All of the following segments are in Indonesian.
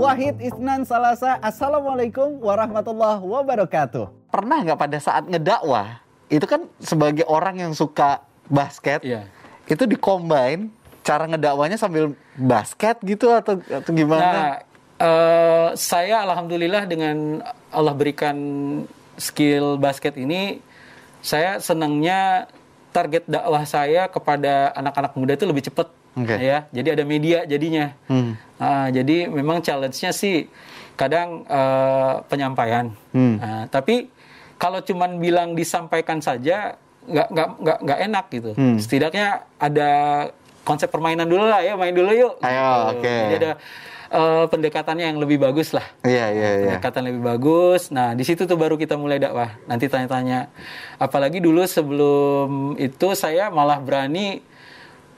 Wahid Isnan Salasa. Assalamualaikum warahmatullahi wabarakatuh. Pernah nggak pada saat ngedakwah itu kan sebagai orang yang suka basket, Iya. itu dikombain cara ngedakwanya sambil basket gitu atau atau gimana? Nah, eh, saya alhamdulillah dengan Allah berikan skill basket ini, saya senangnya target dakwah saya kepada anak-anak muda itu lebih cepat, Oke. ya. Jadi ada media jadinya. Hmm. Ah, jadi memang challenge-nya sih kadang eh, penyampaian. Hmm. Nah, tapi kalau cuman bilang disampaikan saja nggak nggak nggak nggak enak gitu. Hmm. Setidaknya ada konsep permainan dulu lah ya, main dulu yuk. Ayo, Gitu. oke. Jadi ada eh, pendekatannya yang lebih bagus lah. Iya iya iya. Pendekatan lebih bagus. Nah, di situ tuh baru kita mulai dakwah. Nanti tanya-tanya. Apalagi dulu sebelum itu saya malah berani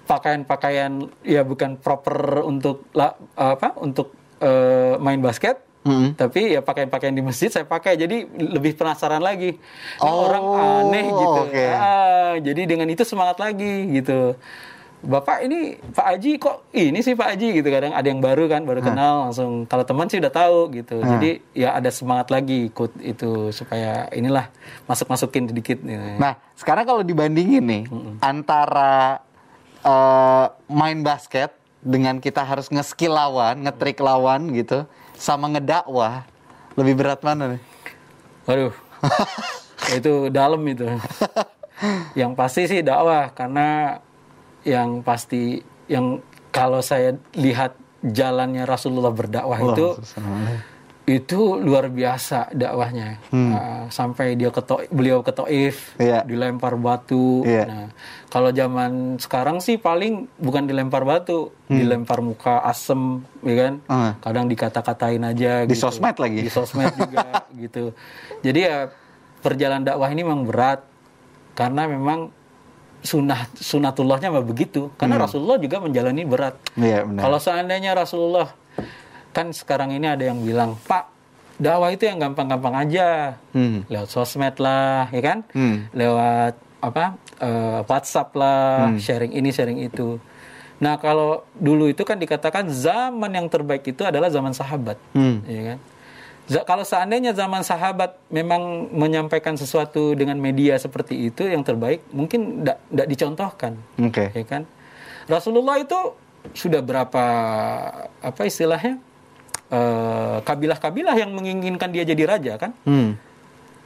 pakaian-pakaian ya bukan proper untuk la- apa? Untuk eh, main basket. Mm-mm. Tapi ya pakaian-pakaian di masjid saya pakai. Jadi lebih penasaran lagi. Ini Oh, orang aneh gitu. oke. Ah, jadi dengan itu semangat lagi gitu. Bapak ini Pak Haji kok ini sih Pak Haji gitu kadang ada yang baru kan baru kenal langsung kalau teman sih udah tahu gitu jadi ya ada semangat lagi ikut itu supaya inilah masuk masukin sedikit gitu. Nah sekarang kalau dibandingin nih antara eh, main basket dengan kita harus nge-skill lawan, ngetrik lawan gitu, sama ngedakwah lebih berat mana nih? waduh. Itu dalam itu. Yang pasti sih dakwah karena yang pasti yang kalau saya lihat jalannya Rasulullah berdakwah itu itu luar biasa dakwahnya Uh, sampai dia ke To- beliau ke Taif Iya. dilempar batu Iya. nah kalau zaman sekarang sih paling bukan dilempar batu dilempar muka asem ya kan Hmm. kadang dikata-katain aja Di gitu. sosmed lagi. di sosmed juga gitu jadi ya perjalanan dakwah ini memang berat karena memang sunah sunatullahnya memang begitu karena Rasulullah juga menjalani berat Iya benar. kalau seandainya Rasulullah kan sekarang ini ada yang bilang, Pak, dakwah itu yang gampang-gampang aja, Hmm. lewat sosmed lah, ya kan, Hmm. lewat apa eh, WhatsApp lah, sharing ini, sharing itu. Nah kalau dulu itu kan dikatakan zaman yang terbaik itu adalah zaman sahabat, Hmm. ya kan. Kalau seandainya zaman sahabat memang menyampaikan sesuatu dengan media seperti itu yang terbaik, mungkin tidak dicontohkan Oke. ya kan Rasulullah itu sudah berapa apa istilahnya kabilah-kabilah yang menginginkan dia jadi raja kan? Hmm.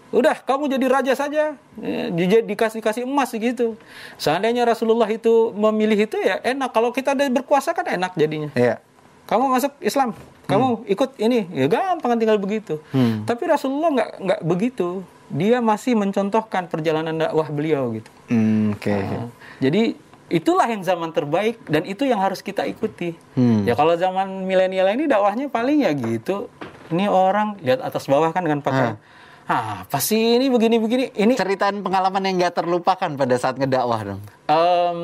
udah kamu jadi raja saja. Eh, di- dikasih kasih emas gitu. Seandainya Rasulullah itu memilih itu ya enak. Kalau kita ada berkuasa kan enak jadinya. Iya. kamu masuk Islam kamu ikut ini. Ya gampang kan tinggal begitu. Hmm. tapi Rasulullah nggak nggak begitu. Dia masih mencontohkan perjalanan dakwah beliau gitu. Hmm, Oke. Nah, jadi itulah yang zaman terbaik dan itu yang harus kita ikuti. Hmm. Ya kalau zaman milenial ini dakwahnya paling ya gitu. Ini orang lihat atas bawah kan dengan pakaian. Ah, apa sih ini begini-begini? Ini Ceritain pengalaman yang nggak terlupakan pada saat ngedakwah dong. em,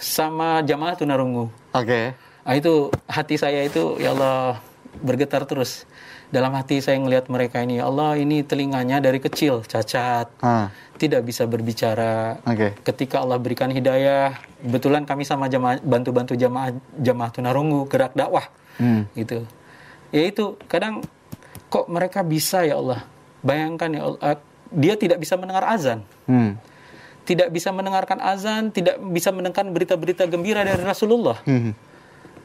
sama jamaah tunarungu. Oke. Ah, itu hati saya itu ya Allah bergetar terus. Dalam hati saya ngelihat mereka ini, ya Allah ini telinganya dari kecil cacat, Ah. tidak bisa berbicara. Oke. Ketika Allah berikan hidayah, kebetulan kami sama jamaah bantu-bantu jamaah jamaah tunarungu gerak dakwah, Hmm. gitu. Ya itu kadang kok mereka bisa ya Allah. Bayangkan ya Allah, dia tidak bisa mendengar azan, Hmm. tidak bisa mendengarkan azan, tidak bisa mendengarkan berita-berita gembira dari Rasulullah. Hmm.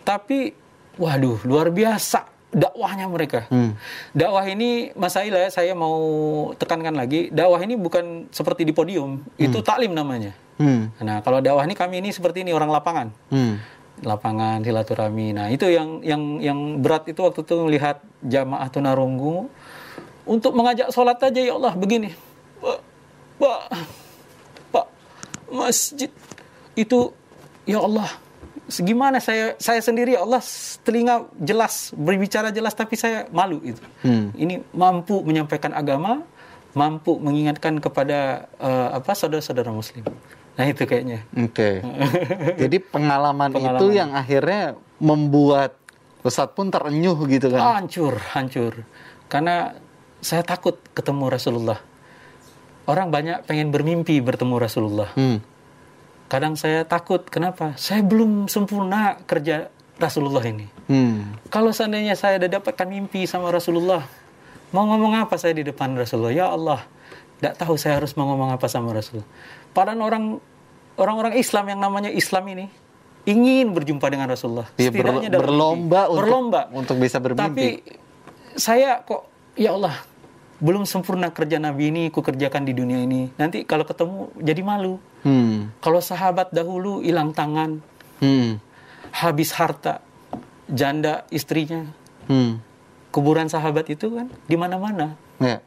Tapi waduh luar biasa dakwahnya mereka. Hmm. Dakwah ini Mas Aila saya mau tekankan lagi, dakwah ini bukan seperti di podium, itu taklim namanya. Hmm. Nah, kalau dakwah ini kami ini seperti ini orang lapangan. Hmm. Lapangan silaturahmi. Nah, itu yang yang yang berat itu waktu itu melihat jamaah tunarungu untuk mengajak sholat aja ya Allah begini. Pak, Pak, Pak, masjid itu ya Allah Segimana saya saya sendiri Allah telinga jelas berbicara jelas tapi saya malu itu. Hmm. Ini mampu menyampaikan agama, mampu mengingatkan kepada eh, apa saudara-saudara muslim. Nah itu kayaknya. Oke. Jadi pengalaman, itu Pengalaman. yang akhirnya membuat Ustadz pun terenyuh gitu kan. Hancur, hancur. Karena saya takut ketemu Rasulullah. Orang banyak pengen bermimpi bertemu Rasulullah. Hmm. Kadang saya takut, kenapa? Saya belum sempurna kerja Rasulullah ini. Hmm. Kalau seandainya saya ada dapatkan mimpi sama Rasulullah, mau ngomong apa saya di depan Rasulullah? Ya Allah, tidak tahu saya harus mau ngomong apa sama Rasulullah. Padahal orang orang-orang Islam yang namanya Islam ini ingin berjumpa dengan Rasulullah. Ber- Setidaknya dalam berlomba mimpi. untuk- berlomba untuk bisa bermimpi. Tapi saya kok ya Allah belum sempurna kerja Nabi ini ku kerjakan di dunia ini. Nanti kalau ketemu jadi malu. Hmm. Kalau sahabat dahulu hilang tangan, Hmm. habis harta, janda istrinya, Hmm. kuburan sahabat itu kan di mana-mana. Ya.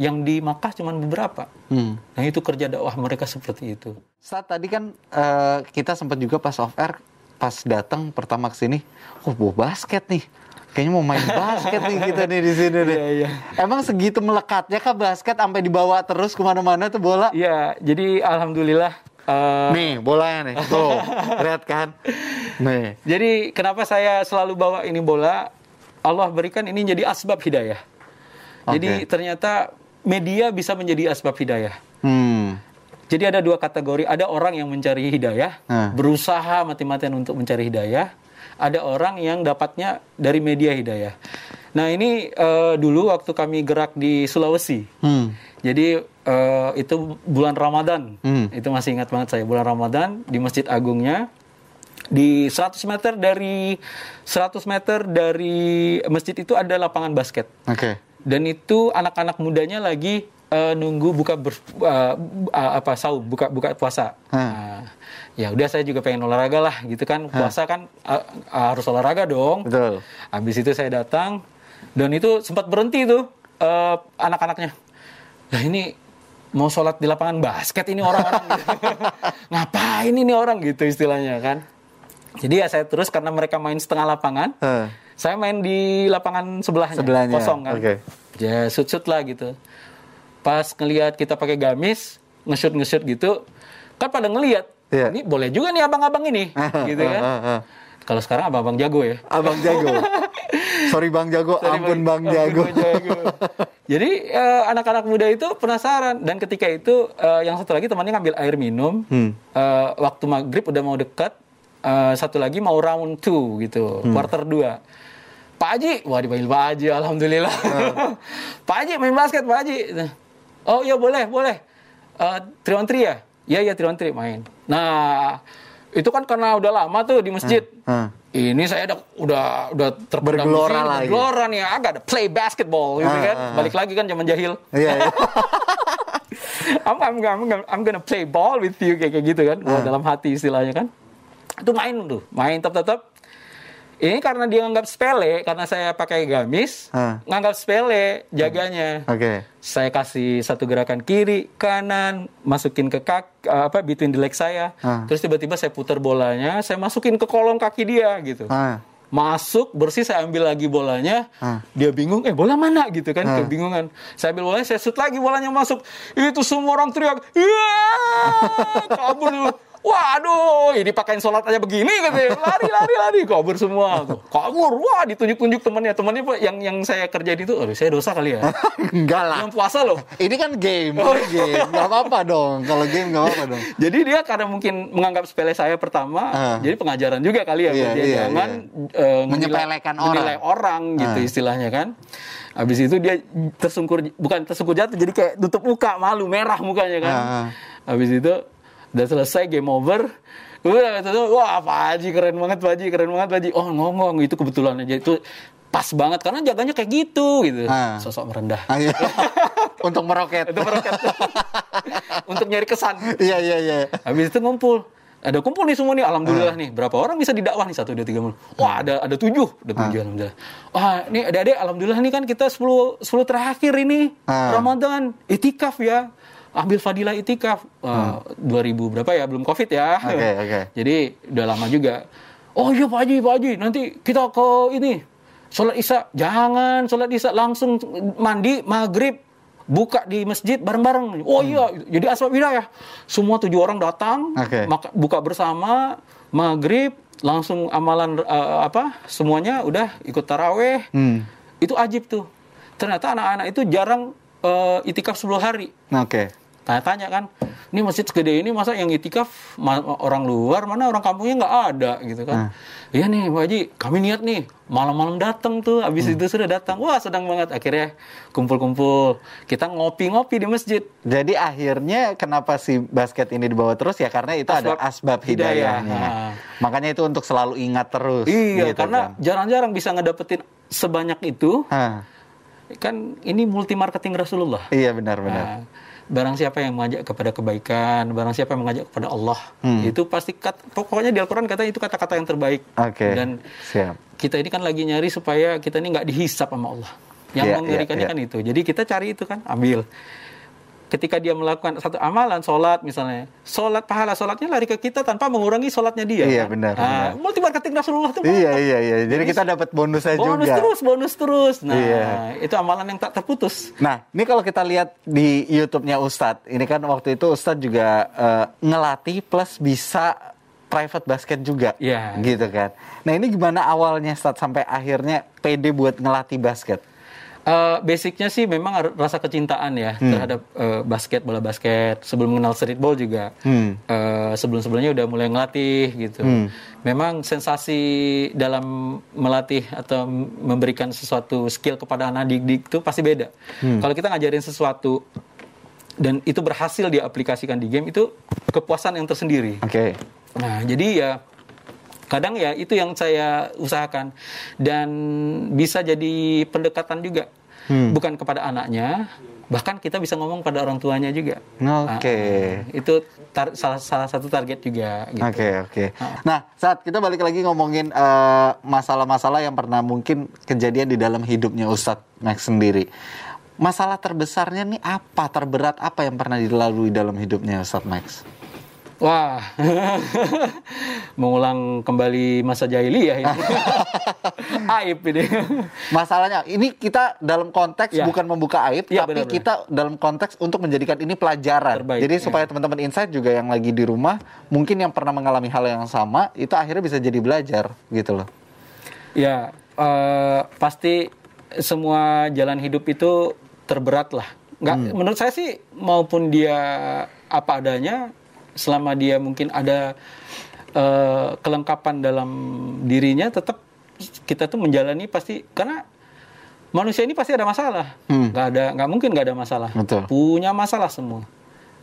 Yang di Makkah cuma beberapa. Hmm. Nah itu kerja dakwah mereka seperti itu. Saat tadi kan eh, kita sempat juga pas off air pas datang pertama ke sini, oh basket nih. Kayaknya mau main basket nih kita nih di sini nih. Iya, iya. Emang segitu melekatnya kah basket sampai dibawa terus ke mana-mana tuh bola? Iya, jadi alhamdulillah. eh, Nih bolanya nih, tuh lihat kan? Nih, jadi kenapa saya selalu bawa ini bola? Allah berikan ini jadi asbab hidayah. Jadi Oke. ternyata media bisa menjadi asbab hidayah. hmm, Jadi ada dua kategori. Ada orang yang mencari hidayah, Hmm. berusaha mati-matian untuk mencari hidayah. Ada orang yang dapatnya dari media hidayah. Nah ini eh, dulu waktu kami gerak di Sulawesi. hmm, Jadi eh, itu bulan Ramadan. Hmm. Itu masih ingat banget saya. Bulan Ramadan di Masjid Agungnya di 100 meter dari 100 meter dari masjid itu ada lapangan basket. oke, Dan itu anak-anak mudanya lagi eh, nunggu buka ber- eh, eh, apa saum, buka buka puasa. Nah, ya udah saya juga pengen olahraga lah gitu kan. Puasa kan eh, harus olahraga dong. betul. Habis itu saya datang dan itu sempat berhenti tuh eh, anak-anaknya. Nah ini mau sholat di lapangan basket ini orang-orang gitu. ngapain ini orang gitu istilahnya kan. Jadi ya saya terus karena mereka main setengah lapangan, saya main di lapangan sebelahnya, Sebelahnya, kosong kan. oke. Ya shoot-shoot lah gitu. Pas ngelihat kita pakai gamis, nge-shoot nge-shoot gitu, kan pada ngelihat. Iya. Ini boleh juga nih abang-abang ini, gitu kan. Kalau sekarang abang-abang jago ya. Abang Jago. Sorry Bang Jago, Sorry, ampun Bang ampun, Jago. Bang Jago. Jadi eh, anak-anak muda itu penasaran dan ketika itu eh, yang satu lagi temannya ngambil air minum. Hmm. Eh, waktu maghrib udah mau dekat, eh, satu lagi mau round two gitu, Hmm. quarter 2. Pak Haji, wah dipanggil Pak Haji, alhamdulillah. Hmm. Pak Haji main basket Pak Haji. Oh iya boleh boleh. Eh, three on three ya? Iya iya three on three main. Nah itu kan karena udah lama tuh di masjid. Hmm. Ini saya udah udah udah terpendam di Bergelora sini, lagi. Bergelora nih, agak ada play basketball gitu Ah, kan. ah, ah. Balik lagi kan zaman jahil. Iya, iya. I'm, I'm, I'm, I'm gonna play ball with you kayak kayak gitu kan. Ah. dalam hati istilahnya kan. Itu main tuh, main tetap-tetap. Ini karena dia nganggap sepele, karena saya pakai gamis, Ah. nganggap sepele jaganya. Oke. Saya kasih satu gerakan kiri, kanan, masukin ke kak, apa between the leg saya. Ah. Terus tiba-tiba saya putar bolanya, saya masukin ke kolong kaki dia gitu. Ah. Masuk, bersih, saya ambil lagi bolanya. Ah. Dia bingung, eh bola mana gitu kan, Ah. kebingungan. Saya ambil bolanya, saya shoot lagi bolanya masuk. Itu semua orang teriak, iya, kabur dulu. Waduh, ini pakain sholat aja begini katanya. Lari, lari, lari. Kabur semua. Kabur. Wah, ditunjuk-tunjuk temannya. Temannya Pak, yang yang saya kerjain itu, aduh saya dosa kali ya. Enggak lah. yang puasa loh. Ini kan game, Oh, game. Gak apa-apa dong. Kalau game gak apa-apa dong. Jadi dia karena mungkin menganggap sepele saya pertama, Ah. jadi pengajaran juga kali ya Iya, dia iya, jangan iya. menilai- Menyepelekan orang. menilai orang gitu Ah. istilahnya kan. Habis itu dia tersungkur bukan tersungkur jatuh jadi kayak tutup muka, malu, merah mukanya kan. Ah. Habis itu udah selesai game over. Udah itu wah Pak Haji keren banget Pak Haji, keren banget Pak Haji. Oh ngomong itu kebetulan aja itu pas banget karena jaganya kayak gitu gitu. Ah. Sosok merendah. Ayo. Untuk meroket. itu meroket. Untuk nyari kesan. Iya, iya, iya. Habis itu ngumpul. Ada kumpul nih semua nih, alhamdulillah nih. Berapa orang bisa didakwah nih? Satu, dua, tiga, empat. Wah, ada ada tujuh, ada tujuh, alhamdulillah. Wah, ini adik-adik, alhamdulillah nih kan kita 10 10 terakhir ini Ah. Ramadan, itikaf ya. Ambil fadilah itikaf. Wah, 2000 berapa ya? Belum Covid ya. Oke, oke. Jadi udah lama juga. Oh iya Pak Haji, Pak Haji, nanti kita ke ini sholat isya. Jangan sholat isya langsung mandi maghrib buka di masjid bareng-bareng. Oh iya, jadi asbab hidayah. Semua tujuh orang datang, Oke. maka buka bersama maghrib langsung amalan eh, apa semuanya udah ikut taraweh. Hmm. Itu ajib tuh. Ternyata anak-anak itu jarang eh, itikaf 10 hari. Oke. Nah, tanya kan, ini masjid segede ini masa yang itikaf ma- orang luar mana orang kampungnya nggak ada gitu kan? Iya nih Pak Haji, kami niat nih malam-malam datang tuh, habis itu sudah datang, wah sedang banget akhirnya kumpul-kumpul, kita ngopi-ngopi di masjid. Jadi akhirnya kenapa si basket ini dibawa terus ya karena itu ada Asbab asbab hidayah. hidayahnya. Nah. Makanya itu untuk selalu ingat terus. Iya, gitu karena kan. jarang-jarang bisa ngedapetin sebanyak itu, Hah, kan ini multi marketing Rasulullah. iya benar-benar. Nah, barang siapa yang mengajak kepada kebaikan, barang siapa yang mengajak kepada Allah, Hmm. itu pasti kat- pokoknya di Al-Quran kata itu kata-kata yang terbaik. Oke. Dan Siap. kita ini kan lagi nyari supaya kita ini nggak dihisap sama Allah. Yang Iya, mengerikannya iya, kan itu. Jadi kita cari itu kan, ambil. Ketika dia melakukan satu amalan, sholat misalnya, sholat pahala sholatnya lari ke kita tanpa mengurangi sholatnya dia. Iya, kan? benar, Nah, benar. multi marketing Rasulullah itu Iya iya iya. Jadi kita dapat bonusnya bonus juga. terus, bonus terus. Nah, Iya. itu amalan yang tak terputus. Nah, ini kalau kita lihat di YouTube-nya Ustadz, ini kan waktu itu Ustadz juga eh, ngelatih plus bisa private basket juga, Iya. gitu kan. Nah, ini gimana awalnya Ustadz sampai akhirnya pede buat ngelatih basket? Eh, basicnya sih memang rasa kecintaan ya Hmm. terhadap eh, basket bola basket sebelum mengenal streetball juga Hmm. Eh, sebelum sebelumnya udah mulai ngelatih gitu Hmm. memang sensasi dalam melatih atau memberikan sesuatu skill kepada anak didik itu pasti beda Hmm. kalau kita ngajarin sesuatu dan itu berhasil diaplikasikan di game itu kepuasan yang tersendiri Oke. Nah, jadi ya kadang ya itu yang saya usahakan dan bisa jadi pendekatan juga. Hmm. Bukan kepada anaknya, bahkan kita bisa ngomong pada orang tuanya juga. Oke. Ah, itu tar- salah salah satu target juga gitu. Oke oke. Nah saat kita balik lagi ngomongin eh, masalah-masalah yang pernah mungkin kejadian di dalam hidupnya Ustadz Max sendiri. Masalah terbesarnya nih apa? Terberat apa yang pernah dilalui dalam hidupnya Ustadz Max? Wah. Mengulang kembali masa jahiliyah ini. Aib ini. Masalahnya ini kita dalam konteks Ya. bukan membuka aib, Ya, tapi benar-benar. kita dalam konteks untuk menjadikan ini pelajaran. Terbaik, Jadi ya. supaya teman-teman insight juga yang lagi di rumah, mungkin yang pernah mengalami hal yang sama, itu akhirnya bisa jadi belajar gitu loh. Ya, eh, pasti semua jalan hidup itu terberat lah. Nggak, Menurut saya sih maupun dia apa adanya, selama dia mungkin ada eh, kelengkapan dalam dirinya, tetap kita tuh menjalani pasti karena manusia ini pasti ada masalah. Hmm. Nggak ada, nggak mungkin nggak ada masalah. Betul. Punya masalah semua.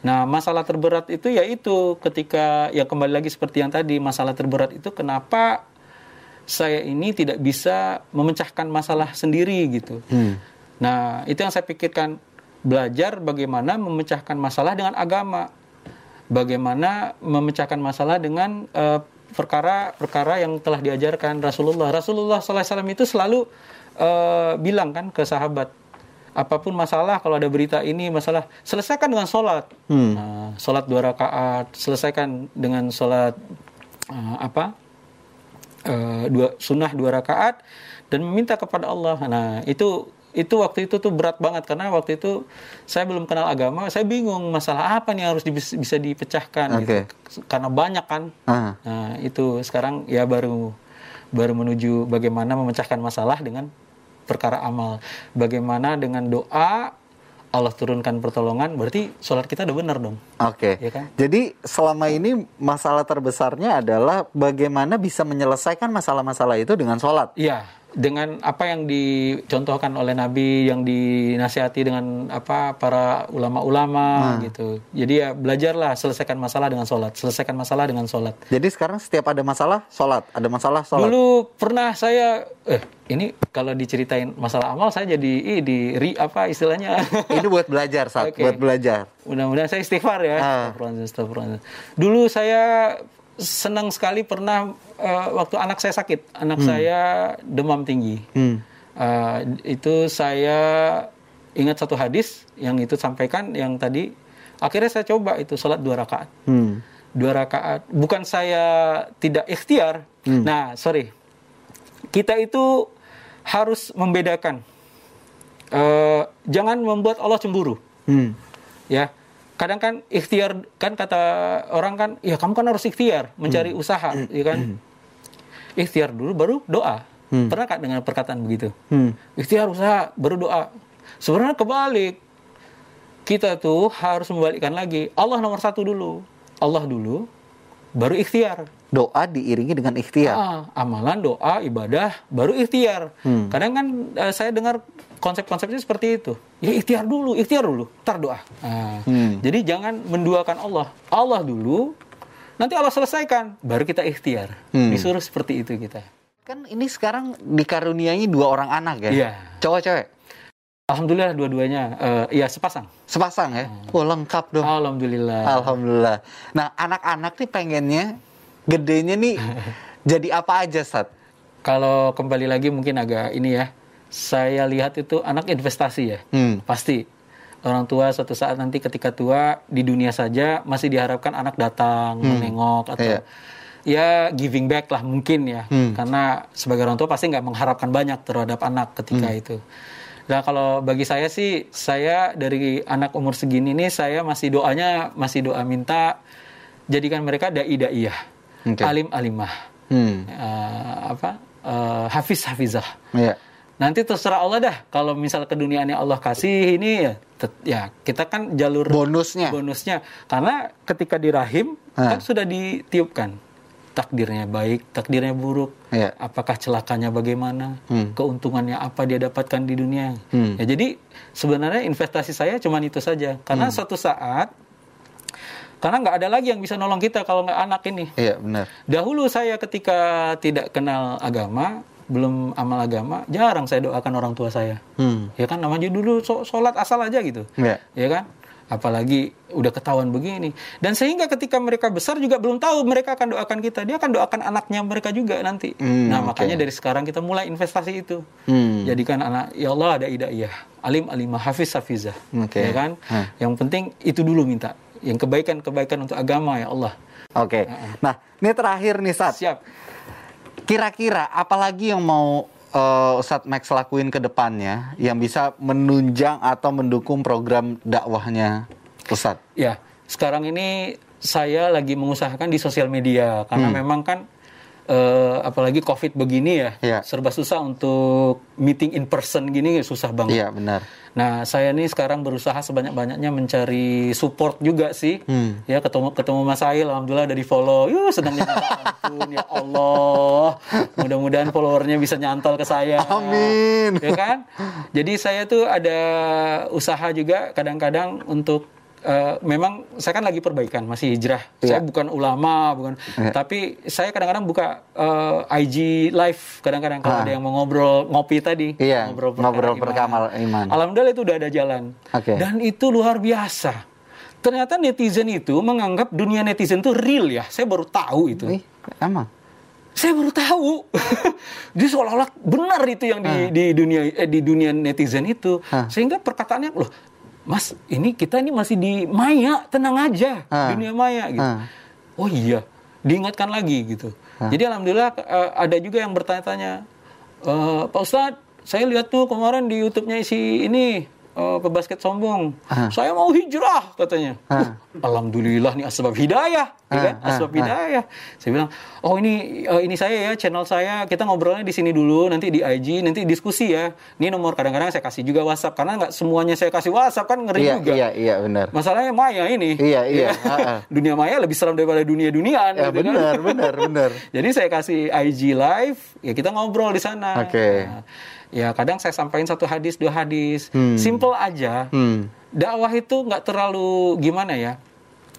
Nah, masalah terberat itu yaitu ketika ya kembali lagi seperti yang tadi, masalah terberat itu kenapa saya ini tidak bisa memecahkan masalah sendiri gitu. Hmm. Nah, itu yang saya pikirkan belajar bagaimana memecahkan masalah dengan agama. Bagaimana memecahkan masalah dengan eh, perkara-perkara yang telah diajarkan Rasulullah. Rasulullah SAW itu selalu eh, bilang kan ke sahabat, apa pun masalah kalau ada berita ini masalah selesaikan dengan sholat. Hmm. Nah, sholat dua rakaat, selesaikan dengan sholat eh, apa? eh, dua sunnah dua rakaat dan meminta kepada Allah. Nah itu itu waktu itu tuh berat banget karena waktu itu saya belum kenal agama, saya bingung masalah apa nih harus di- bisa dipecahkan gitu. Oke. Karena banyak kan. Ah. Nah itu sekarang ya baru baru menuju bagaimana memecahkan masalah dengan perkara amal. Bagaimana dengan doa Allah turunkan pertolongan, berarti sholat kita udah benar dong. Oke. Iya kan? Jadi selama ini masalah terbesarnya adalah bagaimana bisa menyelesaikan masalah-masalah itu dengan sholat. Iya, dengan apa yang dicontohkan oleh Nabi, yang dinasihati dengan apa para ulama-ulama gitu. Jadi ya belajarlah selesaikan masalah dengan sholat, selesaikan masalah dengan sholat. Jadi sekarang setiap ada masalah sholat, ada masalah sholat. Dulu pernah saya, eh ini kalau diceritain masalah amal saya jadi ih, di ri apa istilahnya. Ini buat belajar saat, Oke. buat belajar. Mudah-mudahan saya istighfar ya. Ah. Dulu saya senang sekali pernah eh, waktu anak saya sakit, anak saya demam tinggi. Hmm. Eh, itu saya ingat satu hadis yang itu sampaikan yang tadi. Akhirnya saya coba itu sholat dua rakaat. Hmm. Dua rakaat. Bukan saya tidak ikhtiar. Nah, sorry. Kita itu harus membedakan. Eh, jangan membuat Allah cemburu Hmm. ya kadang kan ikhtiar kan kata orang kan ya kamu kan harus ikhtiar mencari usaha ya kan ikhtiar dulu baru doa pernah kan dengan perkataan begitu Hmm. ikhtiar usaha baru doa sebenarnya kebalik kita tuh harus membalikkan lagi. Allah nomor satu dulu. Allah dulu, baru ikhtiar. Doa diiringi dengan ikhtiar. Ah, amalan, doa, ibadah, baru ikhtiar. Hmm. Kadang kan eh, saya dengar konsep-konsepnya seperti itu. Ya ikhtiar dulu, ikhtiar dulu, tar doa. Ah, Hmm. Jadi jangan menduakan Allah. Allah dulu, nanti Allah selesaikan, baru kita ikhtiar. Hmm. Disuruh seperti itu kita. Kan ini sekarang dikaruniai dua orang anak ya? Iya. Cowok cewek? Alhamdulillah dua-duanya, eh, ya sepasang. Sepasang ya? Wah lengkap dong. Alhamdulillah. Alhamdulillah. Nah anak-anak nih pengennya gedenya nih jadi apa aja Sat? Kalau kembali lagi mungkin agak ini ya, saya lihat itu anak investasi ya, Hmm. pasti. Orang tua suatu saat nanti ketika tua di dunia saja masih diharapkan anak datang menengok atau Iya. ya giving back lah mungkin ya, Hmm. karena sebagai orang tua pasti nggak mengharapkan banyak terhadap anak ketika itu. Nah kalau bagi saya sih, saya dari anak umur segini nih saya masih doanya masih doa minta jadikan mereka dai daiyah, Oke. alim alimah Hmm. eh, apa eh, hafiz hafizah. Iya. Nanti terserah Allah dah. Kalau misal keduniaannya Allah kasih ini ya, ya kita kan jalur Bonusnya. bonusnya. Karena ketika di rahim Hah. kan sudah ditiupkan takdirnya baik, takdirnya buruk. Iya. Apakah celakanya bagaimana? Hmm. Keuntungannya apa dia dapatkan di dunia? Hmm. Ya jadi sebenarnya investasi saya cuma itu saja. Karena suatu saat karena nggak ada lagi yang bisa nolong kita kalau nggak anak ini. Iya benar. Dahulu saya ketika tidak kenal agama, belum amal agama, jarang saya doakan orang tua saya. Hmm. Ya kan namanya dulu sholat asal aja gitu. Iya. Ya kan? Apalagi udah ketahuan begini. Dan sehingga ketika mereka besar juga belum tahu mereka akan doakan kita. Dia akan doakan anaknya mereka juga nanti. Hmm, nah, oke. makanya dari sekarang kita mulai investasi itu. Hmm. Jadikan anak, ya Allah ada idayah, alim alimah, hafiz hafizah. Oke. Ya kan? Hah. Yang penting itu dulu minta. Yang kebaikan-kebaikan untuk agama ya Allah. Oke. Nah ini terakhir nih Sat. Siap. Kira-kira apalagi yang mau uh, Ustadz Max lakuin ke depannya yang bisa menunjang atau mendukung program dakwahnya Ustadz? Ya, sekarang ini saya lagi mengusahakan di sosial media karena memang kan eh, apalagi COVID begini ya, Iya. serba susah untuk meeting in person gini susah banget. Iya benar. Nah, saya nih sekarang berusaha sebanyak-banyaknya mencari support juga sih. Hmm. Ya, ketemu ketemu Mas Ail, alhamdulillah dari follow. Yuh, senangnya ampun ya Allah. Mudah-mudahan followernya bisa nyantol ke saya. Amin. Ya kan? Jadi saya tuh ada usaha juga kadang-kadang untuk eh, memang saya kan lagi perbaikan, masih hijrah. Saya Iya. bukan ulama, bukan. Iya. Tapi saya kadang-kadang buka eh, IG live kadang-kadang kalau Ah. ada yang mau ngobrol ngopi tadi, Iya, ngobrol perkara iman. Alhamdulillah itu udah ada jalan. Oke. Dan itu luar biasa. Ternyata netizen itu menganggap dunia netizen itu real ya. Saya baru tahu itu. Ih, emang? Saya baru tahu. Dia seolah-olah benar itu yang di, di dunia eh, di dunia netizen itu. Hah. Sehingga perkataannya loh, Mas, ini kita ini masih di maya, tenang aja, Hah. dunia maya gitu. Hah. Oh iya, diingatkan lagi gitu. Jadi alhamdulillah eh, ada juga yang bertanya-tanya, "Eh, Pak Ustadz, saya lihat tuh kemarin di YouTube-nya si ini eh, pebasket sombong. Hah. Saya mau hijrah katanya. Hah. Uh, Alhamdulillah nih asbab hidayah, ya kan? Hah, Asbab hah, hidayah. Saya bilang, "Oh ini eh, ini saya ya, channel saya. Kita ngobrolnya di sini dulu, nanti di IG, nanti diskusi ya. Ini nomor kadang-kadang saya kasih juga WhatsApp karena nggak semuanya saya kasih WhatsApp kan ngeri Iya, juga. iya, iya benar. Masalahnya Maya ini. Iya, iya. Ya. Ha-ha. dunia Maya lebih seram daripada dunia duniaan. Ya gitu kan. benar, benar, benar. Jadi saya kasih IG live, ya kita ngobrol di sana. Oke. Nah, ya kadang saya sampaikan satu hadis, dua hadis. Hmm. Simple aja. Hmm. Dakwah itu nggak terlalu gimana ya.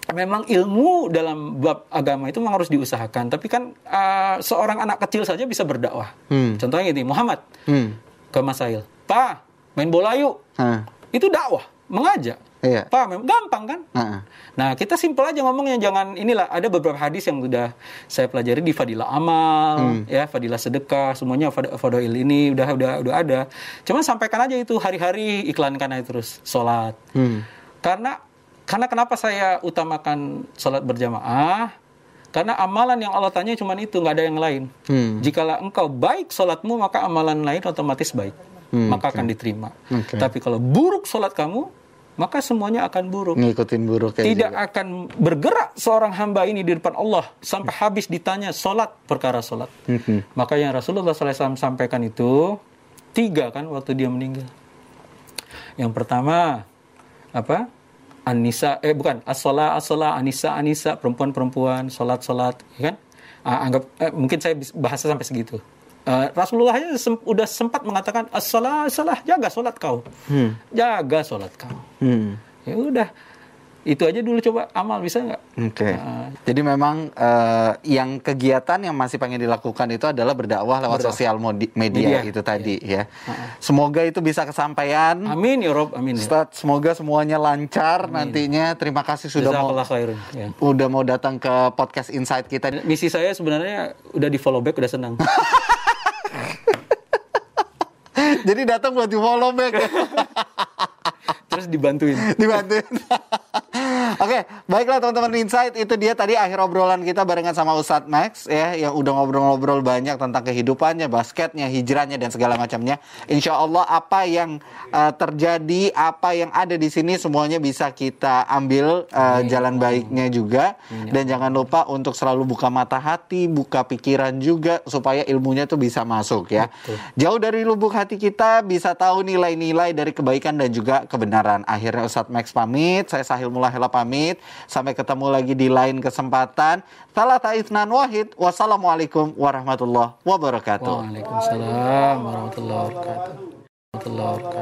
Memang ilmu dalam bab agama itu memang harus diusahakan. Tapi kan uh, seorang anak kecil saja bisa berdakwah. Hmm. Contohnya gini, Muhammad Hmm. ke Mas Sail. Pak, main bola yuk. Hah. Itu dakwah, mengajak. Iya. Pak, mem- gampang kan? Heeh. Nah, kita simpel aja ngomongnya jangan inilah ada beberapa hadis yang sudah saya pelajari di Fadilah Amal, ya, Fadilah Sedekah, semuanya fad- Fadail ini udah udah udah ada. Cuma sampaikan aja itu hari-hari iklankan aja terus salat. Hmm. Karena karena kenapa saya utamakan salat berjamaah? Karena amalan yang Allah tanya cuma itu, nggak ada yang lain. Hmm. Jikalau engkau baik salatmu, maka amalan lain otomatis baik. Hmm, maka akan diterima. Oke. Tapi kalau buruk salat kamu, maka semuanya akan buruk Ngikutin buruk tidak juga. akan bergerak seorang hamba ini di depan Allah sampai habis ditanya solat perkara solat. Mhm. Maka yang Rasulullah SAW sampaikan itu tiga kan waktu dia meninggal. Yang pertama apa? Anissa eh bukan as-sholat as-sholat Anissa Anissa perempuan-perempuan salat salat ya kan Ah, anggap eh, mungkin saya bahasa sampai segitu Eh, Rasulullah aja sem- udah sempat mengatakan as-sholat jaga sholat kau jaga sholat kau Hmm. ya udah itu aja dulu coba amal bisa nggak Oke. Ah. Jadi memang eh, yang kegiatan yang masih pengen dilakukan itu adalah berdakwah lewat sosial modi- media, Media, itu tadi ya. Semoga itu bisa kesampaian. amin ya rob amin ya semoga semuanya lancar nantinya. Terima kasih sudah mau khairun ya. udah mau datang ke podcast Insight kita. misi saya sebenarnya udah di follow back udah senang Jadi datang buat di follow back. terus dibantuin dibantuin. Oke, baiklah teman-teman Insight, itu dia tadi akhir obrolan kita barengan sama Ustadz Max ya yang udah ngobrol-ngobrol banyak tentang kehidupannya, basketnya, hijrahnya dan segala macamnya. Insya Allah apa yang uh, terjadi, apa yang ada di sini semuanya bisa kita ambil uh, jalan baiknya juga dan jangan lupa untuk selalu buka mata hati, buka pikiran juga supaya ilmunya tuh bisa masuk ya. Jauh dari lubuk hati kita bisa tahu nilai-nilai dari kebaikan dan juga kebenaran. Akhirnya Ustadz Max pamit, saya Sahil Mulahela pamit. Sampai ketemu lagi di lain kesempatan. Salah Taifnan Wahid. Wassalamualaikum warahmatullahi wabarakatuh. Waalaikumsalam. Warahmatullahi wabarakatuh.